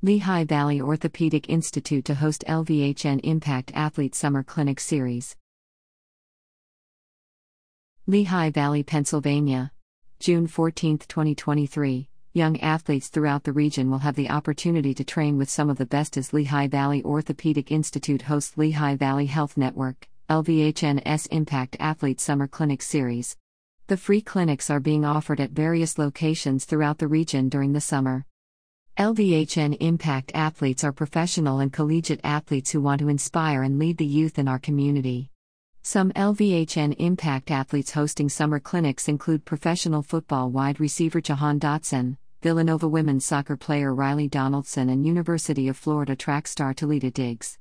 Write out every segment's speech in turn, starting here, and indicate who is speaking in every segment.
Speaker 1: Lehigh Valley Orthopedic Institute to host LVHN Impact Athlete Summer Clinic Series. Lehigh Valley, Pennsylvania. June 14, 2023. Young athletes throughout the region will have the opportunity to train with some of the best as Lehigh Valley Orthopedic Institute hosts Lehigh Valley Health Network, LVHN's Impact Athlete Summer Clinic Series. The free clinics are being offered at various locations throughout the region during the summer. LVHN Impact athletes are professional and collegiate athletes who want to inspire and lead the youth in our community. Some LVHN Impact athletes hosting summer clinics include professional football wide receiver Jahan Dotson, Villanova women's soccer player Riley Donaldson, and University of Florida track star Talitha Diggs.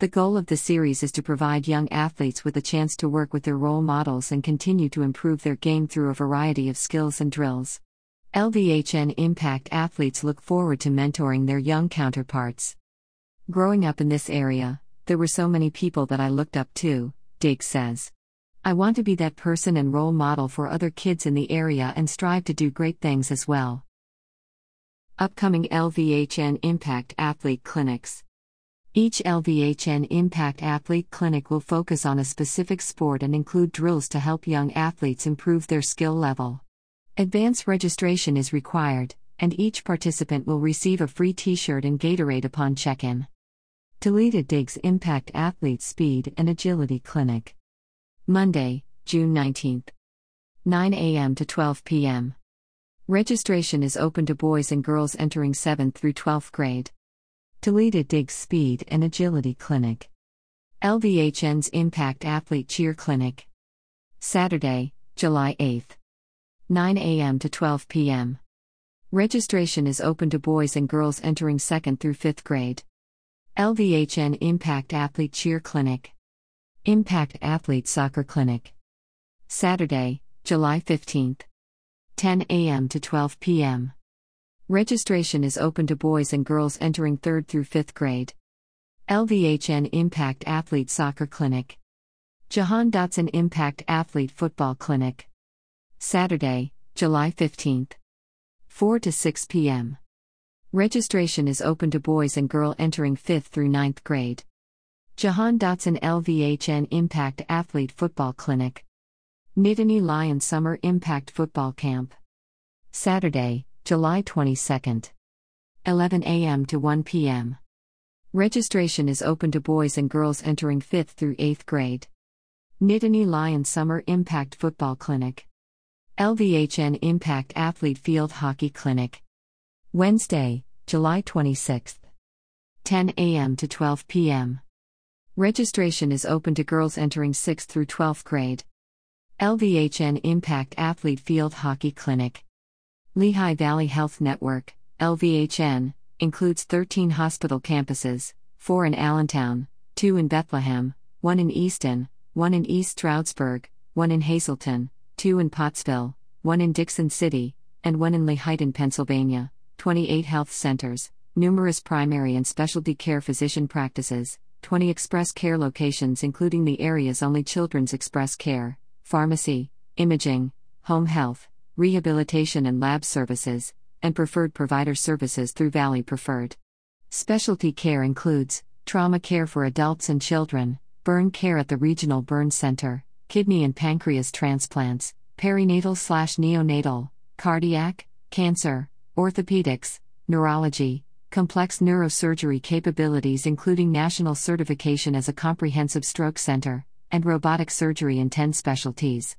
Speaker 1: The goal of the series is to provide young athletes with a chance to work with their role models and continue to improve their game through a variety of skills and drills. LVHN Impact athletes look forward to mentoring their young counterparts. Growing up in this area, there were so many people that I looked up to, Dake says. I want to be that person and role model for other kids in the area and strive to do great things as well. Upcoming LVHN Impact Athlete Clinics Each LVHN Impact Athlete Clinic will focus on a specific sport and include drills to help young athletes improve their skill level. Advance registration is required, and each participant will receive a free t shirt and Gatorade upon check in. Talitha Diggs Impact Athlete Speed and Agility Clinic. Monday, June 19th. 9 a.m. to 12 p.m. Registration is open to boys and girls entering 7th through 12th grade. Talitha Diggs Speed and Agility Clinic. LVHN's Impact Athlete Cheer Clinic. Saturday, July 8th. 9 a.m. to 12 p.m. Registration is open to boys and girls entering 2nd through 5th grade. LVHN Impact Athlete Cheer Clinic. Impact Athlete Soccer Clinic. Saturday, July 15th. 10 a.m. to 12 p.m. Registration is open to boys and girls entering 3rd through 5th grade. LVHN Impact Athlete Soccer Clinic. Jahan Dotson Impact Athlete Football Clinic. Saturday, July 15th. 4 to 6 p.m. Registration is open to boys and girl entering 5th through 9th grade. Jahan Dotson LVHN Impact Athlete Football Clinic. Nittany Lion Summer Impact Football Camp. Saturday, July 22nd. 11 a.m. to 1 p.m. Registration is open to boys and girls entering 5th through 8th grade. Nittany Lion Summer Impact Football Clinic. LVHN Impact Athlete Field Hockey Clinic. Wednesday, July 26th. 10 a.m. to 12 p.m. Registration is open to girls entering 6th through 12th grade. LVHN Impact Athlete Field Hockey Clinic. Lehigh Valley Health Network, LVHN, includes 13 hospital campuses 4 in Allentown, 2 in Bethlehem, 1 in Easton, 1 in East Stroudsburg, 1 in Hazleton, two in Pottsville, one in Dickson City, and one in Lehighton, Pennsylvania, 28 health centers, numerous primary and specialty care physician practices, 20 express care locations, including the area's only children's express care, pharmacy, imaging, home health, rehabilitation and lab services, and preferred provider services through Valley Preferred. Specialty care includes trauma care for adults and children, burn care at the Regional Burn Center, kidney and pancreas transplants, perinatal slash neonatal, cardiac, cancer, orthopedics, neurology, complex neurosurgery capabilities, including national certification as a comprehensive stroke center, and robotic surgery in 10 specialties.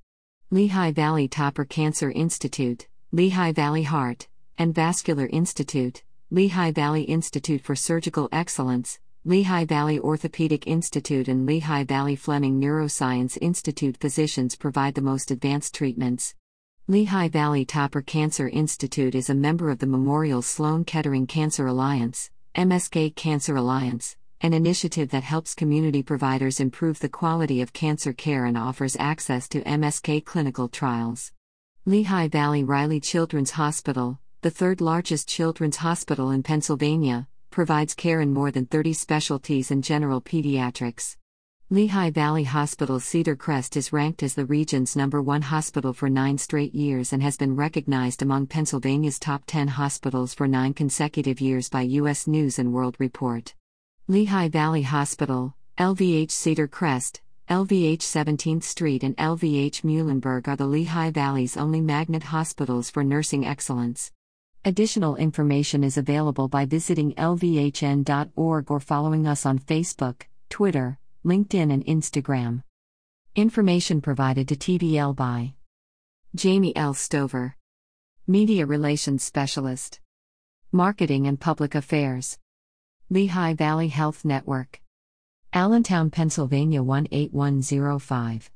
Speaker 1: Lehigh Valley Topper Cancer Institute, Lehigh Valley Heart and Vascular Institute, Lehigh Valley Institute for Surgical Excellence, Lehigh Valley Orthopedic Institute and Lehigh Valley Fleming Neuroscience Institute physicians provide the most advanced treatments. Lehigh Valley Topper Cancer Institute is a member of the Memorial Sloan Kettering Cancer Alliance, MSK Cancer Alliance, an initiative that helps community providers improve the quality of cancer care and offers access to MSK clinical trials. Lehigh Valley Reilly Children's Hospital, the third largest children's hospital in Pennsylvania, provides care in more than 30 specialties and general pediatrics. Lehigh Valley Hospital Cedar Crest is ranked as the region's number one hospital for nine straight years and has been recognized among Pennsylvania's top 10 hospitals for nine consecutive years by U.S. News and World Report. Lehigh Valley Hospital, LVH Cedar Crest, LVH 17th Street, and LVH Muhlenberg are the Lehigh Valley's only magnet hospitals for nursing excellence. Additional information is available by visiting lvhn.org or following us on Facebook, Twitter, LinkedIn, and Instagram. Information provided to TVL by Jamie L. Stover, Media Relations Specialist, Marketing and Public Affairs, Lehigh Valley Health Network, Allentown, Pennsylvania 18105.